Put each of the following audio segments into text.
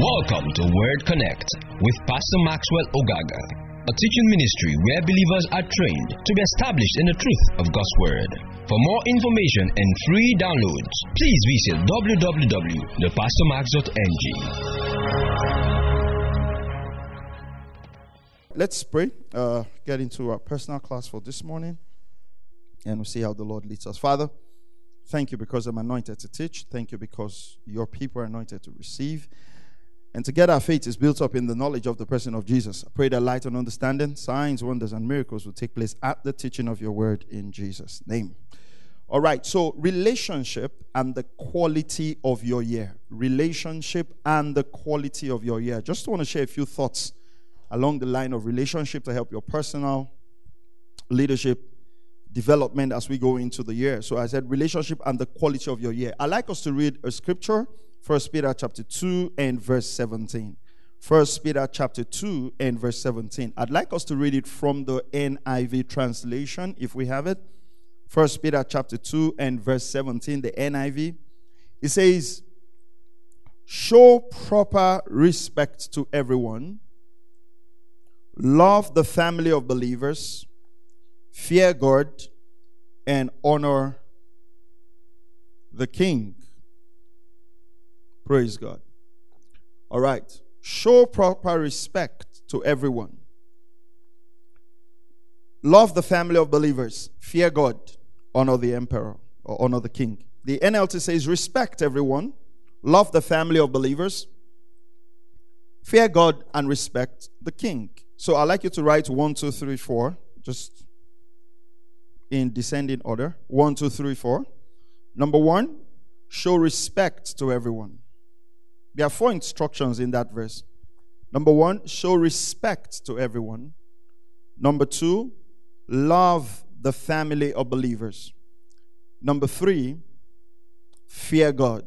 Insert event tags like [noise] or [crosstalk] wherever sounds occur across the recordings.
Welcome to Word Connect with Pastor Maxwell Ogaga, a teaching ministry where believers are trained to be established in the truth of God's Word. For more information and free downloads, please visit www.thepastormax.ng. Let's pray. Uh, get into our personal class for this morning, and we'll see how the Lord leads us. Father, thank you because I'm anointed to teach. Thank you because your people are anointed to receive. And together our faith is built up in the knowledge of the person of Jesus. I pray that light and understanding, signs, wonders, and miracles will take place at the teaching of your word in Jesus' name. All right, so relationship and the quality of your year. Relationship and the quality of your year. Just want to share a few thoughts along the line of relationship to help your personal leadership development as we go into the year. So I said relationship and the quality of your year. I like us to read a scripture First Peter chapter 2 and verse 17. First Peter chapter 2 and verse 17. I'd like us to read it from the NIV translation if we have it. First Peter chapter 2 and verse 17, the NIV. It says, Show proper respect to everyone. Love the family of believers. Fear God and honor the king. Praise God. All right. Show proper respect to everyone. Love the family of believers. Fear God. Honor the emperor or honor the king. The NLT says respect everyone. Love the family of believers. Fear God and respect the king. So I'd like you to write one, two, three, four, just in descending order. One, two, three, four. Number one, show respect to everyone. There are four instructions in that verse. Number one, show respect to everyone. Number two, love the family of believers. Number three, fear God.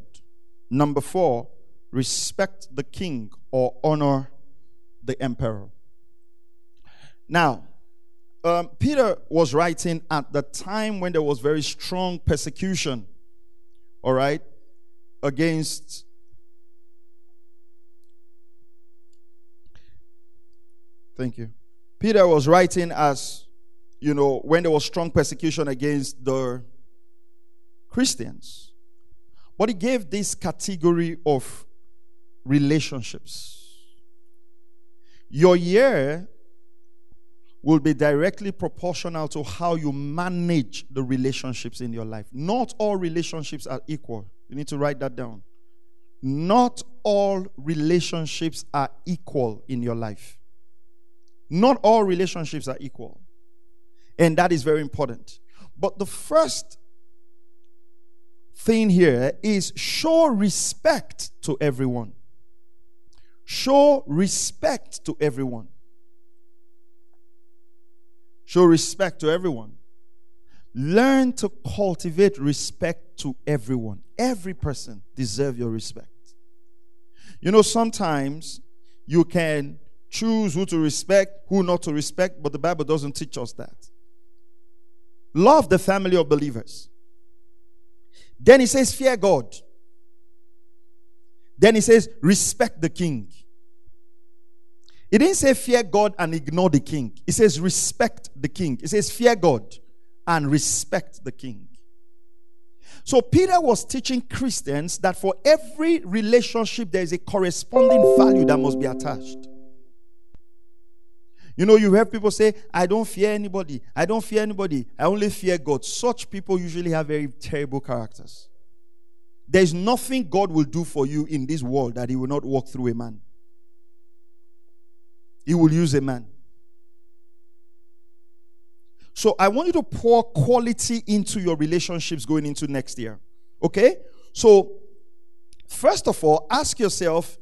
Number four, respect the king or honor the emperor. Now, um, Peter was writing at the time when there was very strong persecution, all right, against Thank you. Peter was writing as, you know, when there was strong persecution against the Christians. But he gave this category of relationships. Your year will be directly proportional to how you manage the relationships in your life. Not all relationships are equal. You need to write that down. Not all relationships are equal in your life. Not all relationships are equal. And that is very important. But the first thing here is show respect to everyone. Show respect to everyone. Show respect to everyone. Learn to cultivate respect to everyone. Every person deserves your respect. You know, sometimes you can choose who to respect, who not to respect, but the Bible doesn't teach us that. Love the family of believers. Then he says, Fear God. Then he says, Respect the king. He didn't say fear God and ignore the king. He says respect the king. He says fear God and respect the king. So Peter was teaching Christians that for every relationship there is a corresponding value that must be attached. You know, you have people say, I don't fear anybody. I don't fear anybody. I only fear God. Such people usually have very terrible characters. There's nothing God will do for you in this world that He will not walk through a man. He will use a man. So I want you to pour quality into your relationships going into next year. Okay? So, first of all, ask yourself,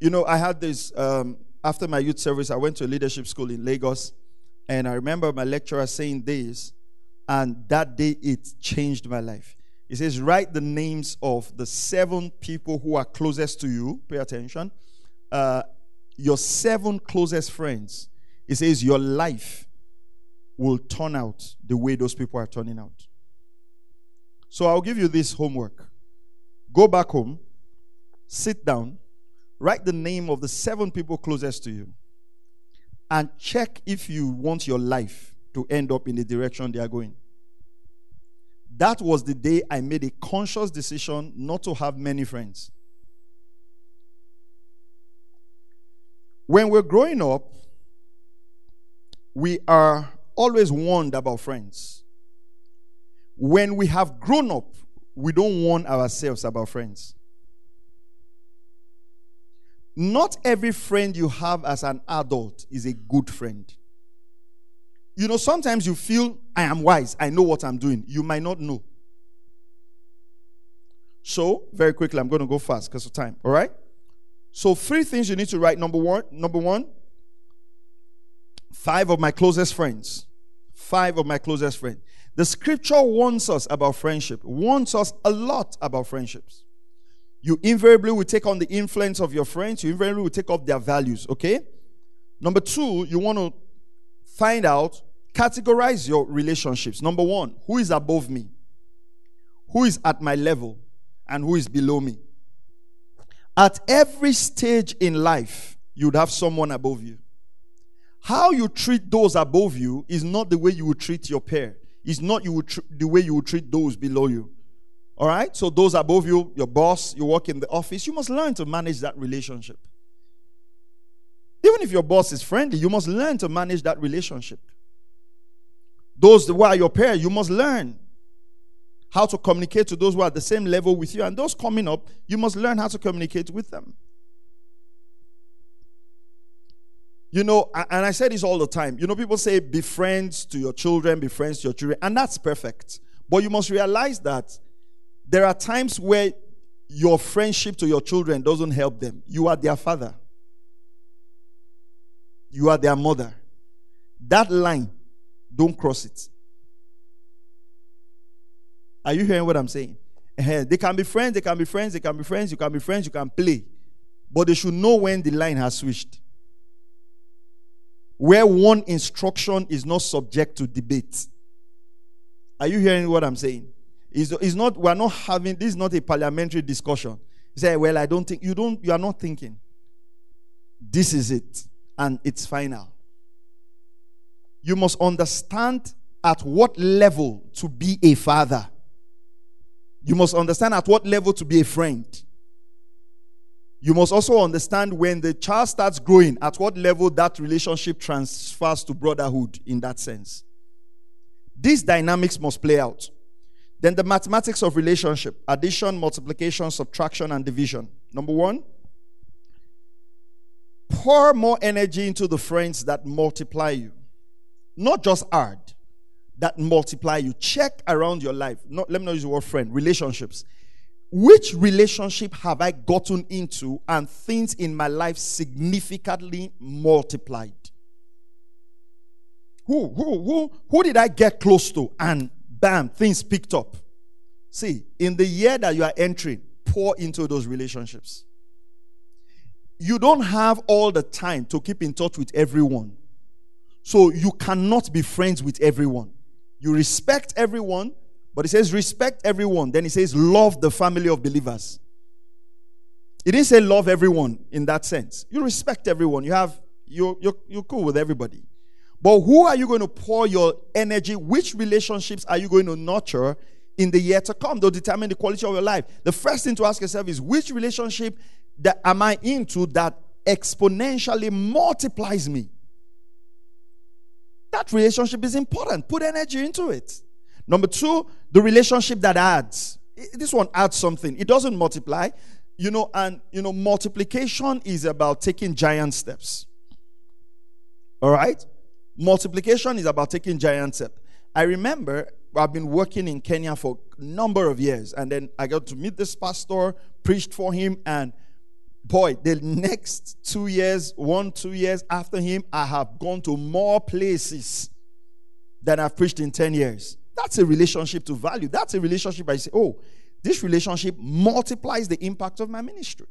you know, I had this um, after my youth service, I went to a leadership school in Lagos, and I remember my lecturer saying this, and that day it changed my life. He says, Write the names of the seven people who are closest to you. Pay attention. Uh, your seven closest friends. He says, Your life will turn out the way those people are turning out. So I'll give you this homework. Go back home, sit down, write the name of the seven people closest to you and check if you want your life to end up in the direction they are going. That was the day I made a conscious decision not to have many friends. When we're growing up, we are always warned about friends. When we have grown up, we don't warn ourselves about friends. Not every friend you have as an adult is a good friend. You know, sometimes you feel, I am wise, I know what I'm doing. You might not know. So, very quickly, I'm going to go fast because of time. All right? So, three things you need to write. Number one, number one, five of my closest friends. Five of my closest friends. The scripture warns us about friendship, warns us a lot about friendships. You invariably will take on the influence of your friends, you invariably will take up their values, okay? Number two, you want to find out, categorize your relationships. Number one, who is above me? Who is at my level? And who is below me? At every stage in life, you'd have someone above you. How you treat those above you is not the way you would treat your peer. It's not you tr- the way you would treat those below you. All right? So those above you, your boss, you work in the office, you must learn to manage that relationship. Even if your boss is friendly, you must learn to manage that relationship. Those who are your peer, you must learn how to communicate to those who are at the same level with you. And those coming up, you must learn how to communicate with them. You know, and I say this all the time. You know, people say be friends to your children, be friends to your children, and that's perfect. But you must realize that there are times where your friendship to your children doesn't help them. You are their father, you are their mother. That line, don't cross it. Are you hearing what I'm saying? They can be friends, they can be friends, they can be friends, you can be friends, you can play. But they should know when the line has switched. Where one instruction is not subject to debate. Are you hearing what I'm saying? It's, it's not, we're not having, this is not a parliamentary discussion. You say, well, I don't think, you don't, you are not thinking. This is it. And it's final. You must understand at what level to be a father. You must understand at what level to be a friend. You must also understand when the child starts growing, at what level that relationship transfers to brotherhood in that sense. These dynamics must play out. Then the mathematics of relationship addition, multiplication, subtraction, and division. Number one, pour more energy into the friends that multiply you. Not just add, that multiply you. Check around your life. Not, let me not use the word friend, relationships. Which relationship have I gotten into and things in my life significantly multiplied? Who, who, who, who did I get close to and bam, things picked up. See, in the year that you are entering, pour into those relationships. You don't have all the time to keep in touch with everyone. So you cannot be friends with everyone. You respect everyone, but it says respect everyone. Then it says love the family of believers. It didn't say love everyone in that sense. You respect everyone. You have you're, you're, you're cool with everybody. But who are you going to pour your energy? Which relationships are you going to nurture in the year to come? They'll determine the quality of your life. The first thing to ask yourself is which relationship that am I into that exponentially multiplies me? That relationship is important. Put energy into it. Number two, the relationship that adds. This one adds something. It doesn't multiply. You know, and you know, multiplication is about taking giant steps. All right? Multiplication is about taking giant steps. I remember I've been working in Kenya for a number of years, and then I got to meet this pastor, preached for him, and boy, the next two years, one, two years after him, I have gone to more places than I've preached in 10 years. That's a relationship to value. That's a relationship I say, oh, this relationship multiplies the impact of my ministry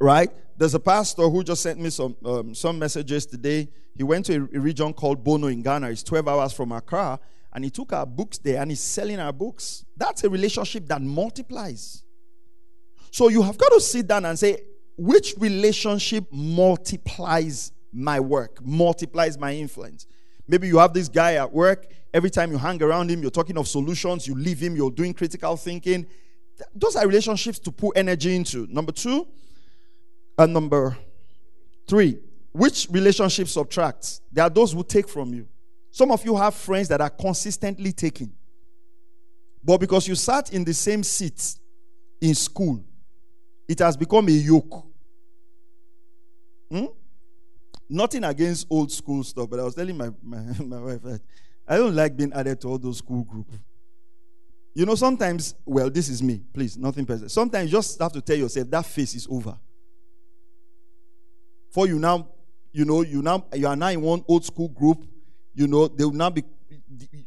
right? There's a pastor who just sent me some um, some messages today. He went to a, a, region called Bono in Ghana. It's 12 hours from Accra, and he took our books there and he's selling our books. That's a relationship that multiplies. So you have got to sit down and say, which relationship multiplies my work, multiplies my influence? Maybe you have this guy at work, every time you hang around him, you're talking of solutions, you leave him, you're doing critical thinking. Those are relationships to put energy into. Number two, and number three, which relationships subtract? There are those who take from you. Some of you have friends that are consistently taking. But because you sat in the same seat in school, it has become a yoke. Hmm? Nothing against old school stuff, but I was telling my, my, [laughs] my wife that I don't like being added to all those school groups. You know, sometimes, well, this is me, please, nothing personal. Sometimes you just have to tell yourself that phase is over. For you now, you know, you now you are now in one old school group, you know, they will now be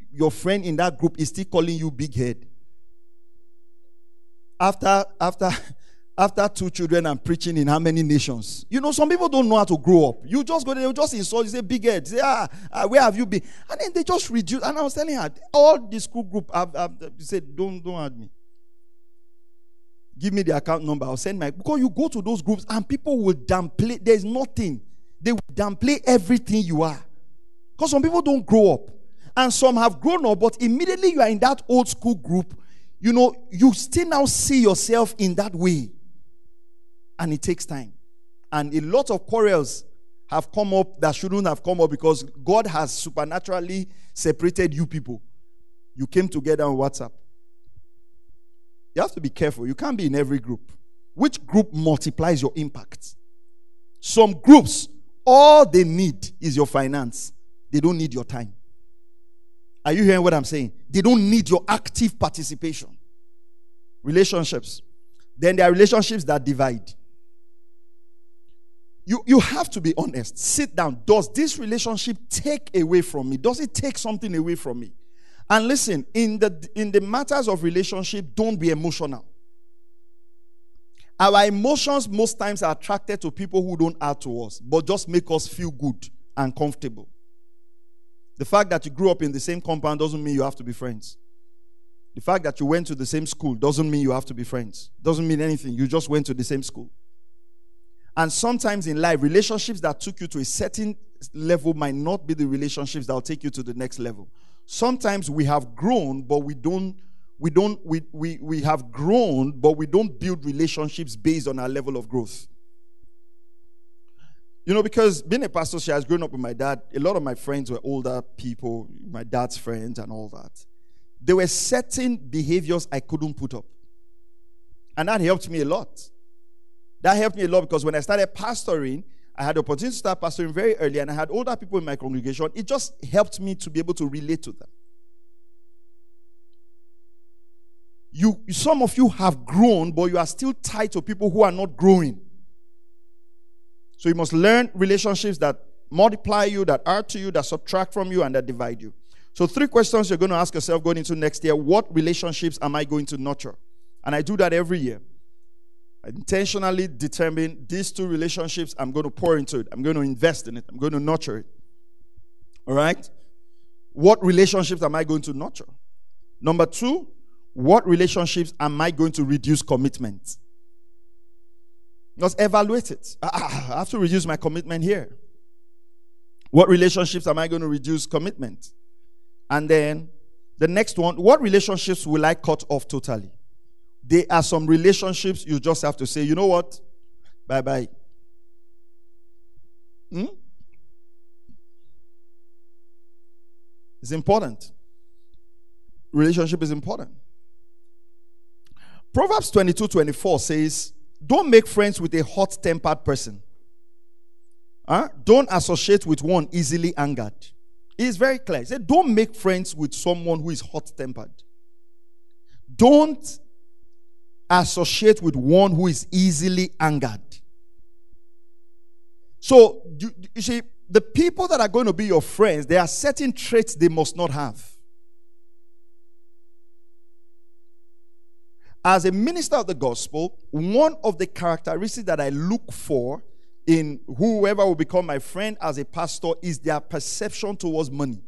your friend in that group is still calling you big head. After after [laughs] after two children and preaching in how many nations? You know, some people don't know how to grow up. You just go there, you just insult, you say big head, say, ah, ah, where have you been? And then they just reduce. And I was telling her, all the school group have, have said, don't, don't add me. Give me the account number. I'll send my because you go to those groups and people will downplay. There's nothing. They will downplay everything you are. Because some people don't grow up. And some have grown up, but immediately you are in that old school group, you know, you still now see yourself in that way and it takes time. And a lot of quarrels have come up that shouldn't have come up because God has supernaturally separated you people. You came together on WhatsApp. You have to be careful. You can't be in every group. Which group multiplies your impact? Some groups, all they need is your finance, they don't need your time. Are you hearing what I'm saying? They don't need your active participation. Relationships. Then there are relationships that divide you, you have to be honest. Sit down. Does this relationship take away from me? Does it take something away from me? And listen, in the in the matters of relationship, don't be emotional. Our emotions most times are attracted to people who don't add to us, but just make us feel good and comfortable. The fact that you grew up in the same compound doesn't mean you have to be friends. The fact that you went to the same school doesn't mean you have to be friends. Doesn't mean anything. You just went to the same school. And sometimes in life, relationships that took you to a certain level might not be the relationships that will take you to the next level. Sometimes we have grown, but we don't we don't we, we we have grown but we don't build relationships based on our level of growth. You know because being a pastor she has grown up with my dad. A lot of my friends were older people my dad's friends and all that. There were certain behaviors i couldn't put up. And that helped me a lot. That helped me a lot because when I started pastoring, I had the opportunity to start pastoring very early and I had older people in my congregation. It just helped me to be able to relate to them. You, some of you have grown, but you are still tied to people who are not growing. So you must learn relationships that multiply you, that add to you, that subtract from you, and that divide you. So, three questions you're going to ask yourself going into next year What relationships am I going to nurture? And I do that every year. Intentionally determine these two relationships, I'm going to pour into it. I'm going to invest in it. I'm going to nurture it. All right? What relationships am I going to nurture? Number two, what relationships am I going to reduce commitment? Just evaluate it. Ah, ah, I have to reduce my commitment here. What relationships am I going to reduce commitment? And then the next one, what relationships will I cut off totally? There are some relationships you just have to say, you know what? Bye bye. Hmm? It's important. Relationship is important. Proverbs 22 24 says, Don't make friends with a hot tempered person. Huh? Don't associate with one easily angered. It's very clear. He said, Don't make friends with someone who is hot tempered. Don't associate with one who is easily angered. So, you, you, see, the people that are going to be your friends, there are certain traits they must not have. As a minister of the gospel, one of the characteristics that I look for in whoever will become my friend as a pastor is their perception towards money.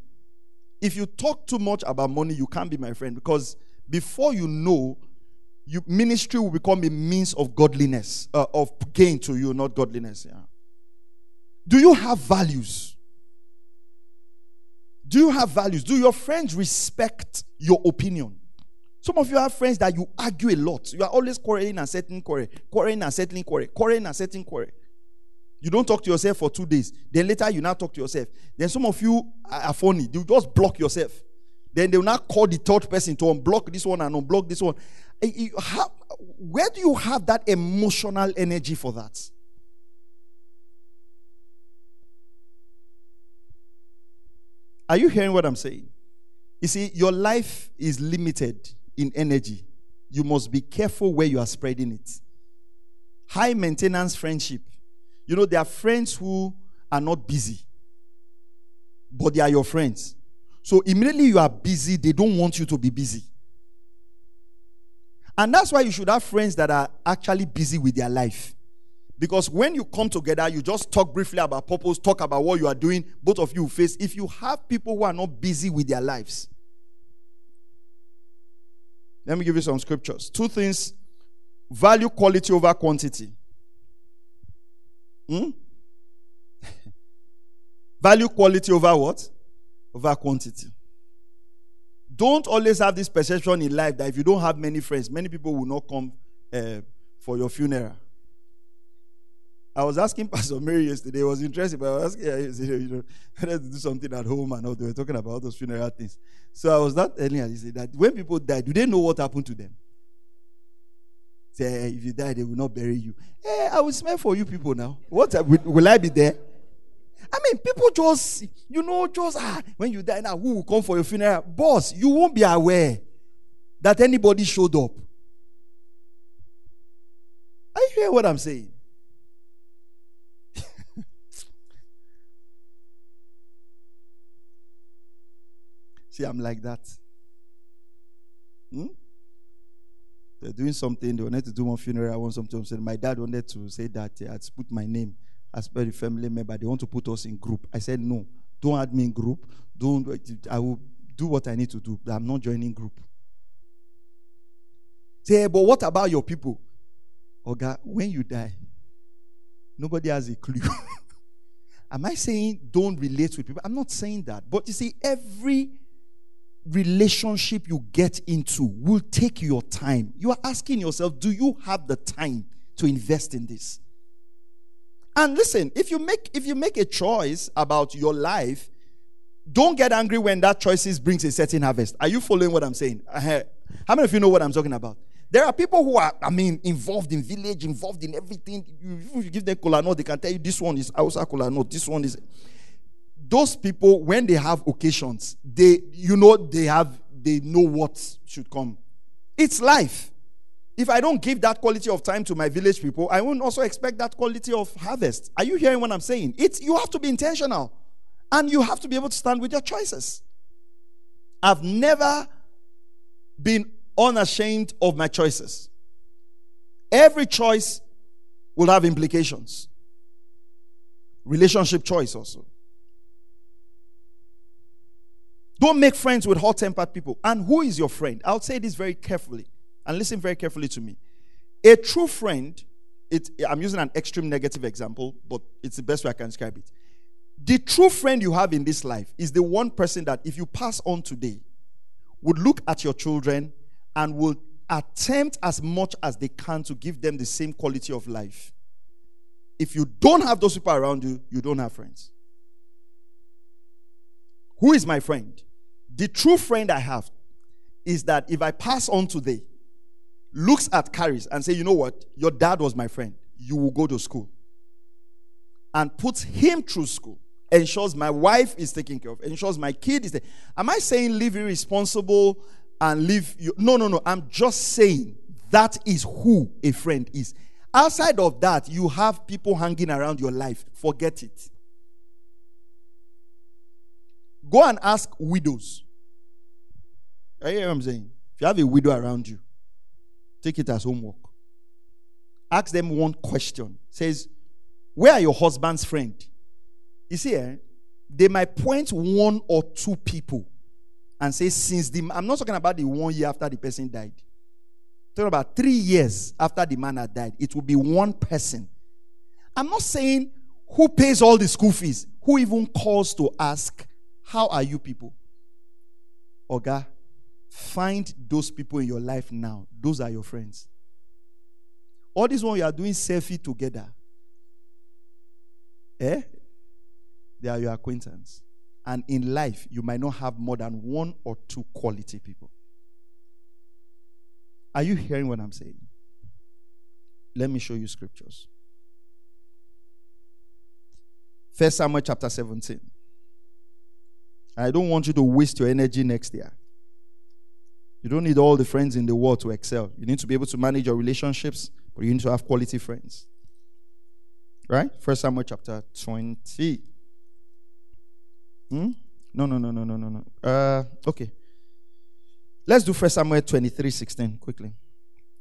If you talk too much about money, you can't be my friend because before you know, you, ministry will become a means of godliness, uh, of gain to you, not godliness. Yeah. Do you have values? Do you have values? Do your friends respect your opinion? Some of you have friends that you argue a lot. You are always quarreling and settling quarrel, quarreling and settling quarrel, quarreling and settling quarrel. You don't talk to yourself for two days. Then later you now talk to yourself. Then some of you are funny. You just block yourself. Then they will not call the third person to unblock this one and unblock this one. Eh, have, where do you have that emotional energy for that? Are you hearing what I'm saying? You see, your life is limited in energy. You must be careful where you are spreading it. High maintenance friendship. You know, there are friends who are not busy, but they are your friends. So immediately you are busy, they don't want you to be busy. And that's why you should have friends that are actually busy with their life. Because when you come together, you just talk briefly about purpose, talk about what you are doing, both of you face. If you have people who are not busy with their lives, let me give you some scriptures. Two things value quality over quantity. Hmm? [laughs] value quality over what? Over quantity. Don't always have this perception in life that if you don't have many friends, many people will not come uh, for your funeral. I was asking [laughs] Pastor Mary yesterday. I was interested, but I was asking her, you know, [laughs] let's do something at home and all. They were talking about those funeral things. So I was not telling her, said that when people die, do they know what happened to them? Say, if you die, they will not bury you. Hey, I will smell for you people now. What will I be there? I mean, people just, you know, just ah, when you die now, who will come for your funeral? Boss, you won't be aware that anybody showed up. Are you hear what I'm saying? [laughs] See, I'm like that. Hmm? They're doing something, they wanted to do one funeral, I want something. So my dad wanted to say that I had to put my name as the family member. They want to put us in group. I said, no, don't add me in group. Don't I will do what I need to do, I'm not joining group. Say, but what about your people? God, when you die, nobody has a clue. [laughs] Am I saying don't relate with people? I'm not saying that. But you see, every relationship you get into will take your time. You are asking yourself, do you have the time to invest in this? And listen, if you make if you make a choice about your life, don't get angry when that choices brings a certain harvest. Are you following what I'm saying? Uh-huh. How many of you know what I'm talking about? There are people who are, I mean, involved in village, involved in everything. You, you give them kola nut, they can tell you this one is Hausa kola nut, this one is those people when they have occasions they you know they have they know what should come it's life if i don't give that quality of time to my village people i won't also expect that quality of harvest. Are you hearing what i'm saying? It's you have to be intentional. And you have to be able to stand with your choices. I've never been unashamed of my choices. Every choice will have implications. Relationship choice also. Don't make friends with hot tempered people. And who is your friend? I'll say this very carefully and listen very carefully to me. A true friend, it, I'm using an extreme negative example, but it's the best way I can describe it. The true friend you have in this life is the one person that, if you pass on today, would look at your children and will attempt as much as they can to give them the same quality of life. If you don't have those people around you, you don't have friends. Who is my friend? The true friend I have is that if I pass on today, looks at Caris and say, you know what, your dad was my friend. You will go to school. And puts him through school. Ensures my wife is taken care of. Ensures my kid is there. Am I saying live irresponsible and live you? No, no, no. I'm just saying that is who a friend is. Outside of that, you have people hanging around your life. Forget it. Go and ask widows. I hear what I'm saying? If you have a widow around you, take it as homework. Ask them one question. Says, Where are your husband's friend? You see, eh, they might point one or two people and say, Since the I'm not talking about the one year after the person died. Talking about three years after the man had died, it will be one person. I'm not saying who pays all the school fees, who even calls to ask, How are you people? Oga, find those people in your life now. Those are your friends. All this one you are doing selfie together. Eh? They are your acquaintance. And in life, you might not have more than one or two quality people. Are you hearing what I'm saying? Let me show you scriptures. First Samuel chapter 17. I don't want you to waste your energy next year. You don't need all the friends in the world to excel. You need to be able to manage your relationships, but you need to have quality friends. Right? First Samuel chapter 20. Hmm? No, no, no, no, no, no, no. Uh, okay. Let's do First Samuel 23 16 quickly.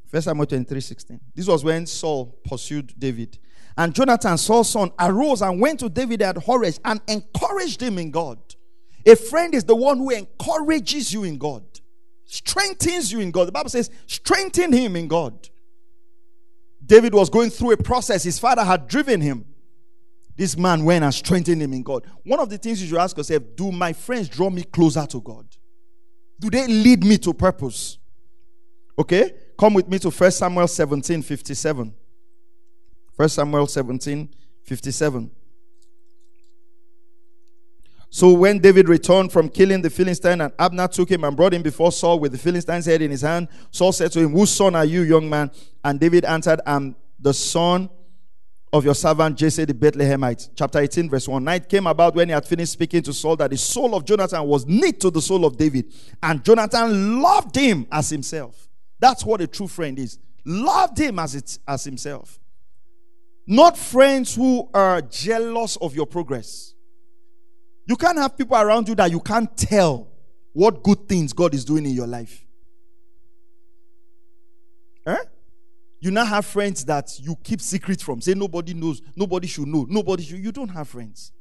First Samuel 23 16. This was when Saul pursued David. And Jonathan, Saul's son, arose and went to David at Horesh and encouraged him in God. A friend is the one who encourages you in God, strengthens you in God. The Bible says, strengthen him in God. David was going through a process, his father had driven him. This man went and strengthened him in God. One of the things you should ask yourself do my friends draw me closer to God? Do they lead me to purpose? Okay? Come with me to 1 Samuel 17 57. 1 Samuel 17 57. So when David returned from killing the Philistine, and Abner took him and brought him before Saul with the Philistine's head in his hand, Saul said to him, Whose son are you, young man? And David answered, I'm the son of your servant Jesse the Bethlehemite. Chapter 18, verse 1. Night came about when he had finished speaking to Saul that the soul of Jonathan was knit to the soul of David. And Jonathan loved him as himself. That's what a true friend is. Loved him as it as himself. Not friends who are jealous of your progress. You can't have people around you that you can't tell what good things God is doing in your life. Eh? You now have friends that you keep secret from. Say nobody knows, nobody should know, nobody should. You don't have friends.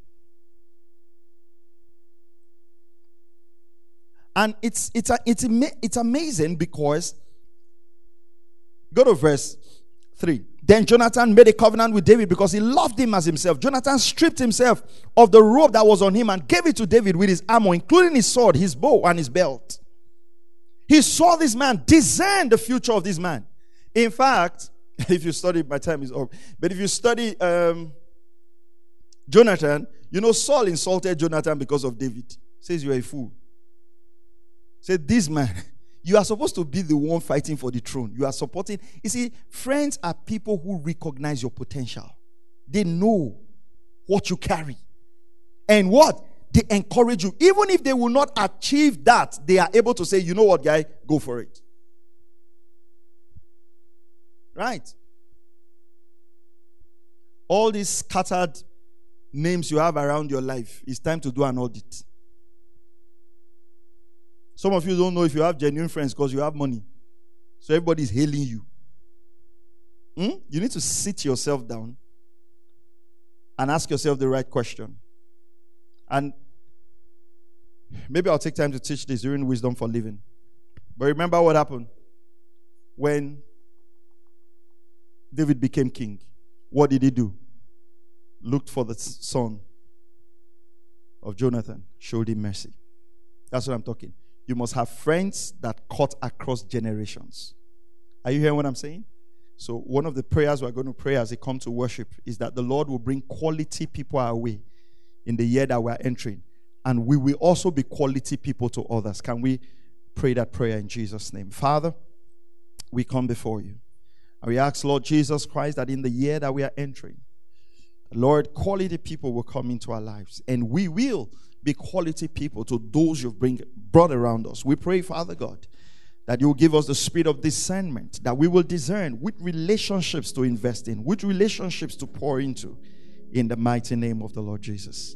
And it's it's a, it's it's amazing because go to verse 3. Then Jonathan made a covenant with David because he loved him as himself. Jonathan stripped himself of the robe that was on him and gave it to David with his armor, including his sword, his bow, and his belt. He saw this man, discern the future of this man. In fact, [laughs] if you study, my time is up. But if you study um, Jonathan, you know Saul insulted Jonathan because of David. Says you are a fool. Said this man you are supposed to be the one fighting for the throne. You are supporting. You see, friends are people who recognize your potential. They know what you carry. And what? They encourage you. Even if they will not achieve that, they are able to say, you know what, guy, go for it. Right? All these scattered names you have around your life, it's time to do an audit. Some of you don't know if you have genuine friends because you have money. So everybody's hailing you. Hmm? You need to sit yourself down and ask yourself the right question. And maybe I'll take time to teach this during Wisdom for Living. But remember what happened when David became king. What did he do? Looked for the son of Jonathan, showed him mercy. That's what I'm talking. You must have friends that cut across generations. Are you hearing what I'm saying? So, one of the prayers we're going to pray as we come to worship is that the Lord will bring quality people our way in the year that we're entering. And we will also be quality people to others. Can we pray that prayer in Jesus' name? Father, we come before you. And we ask, Lord Jesus Christ, that in the year that we are entering, Lord, quality people will come into our lives. And we will be quality people to those you've bring, brought around us. We pray, Father God, that you will give us the spirit of discernment, that we will discern which relationships to invest in, which relationships to pour into, in the mighty name of the Lord Jesus.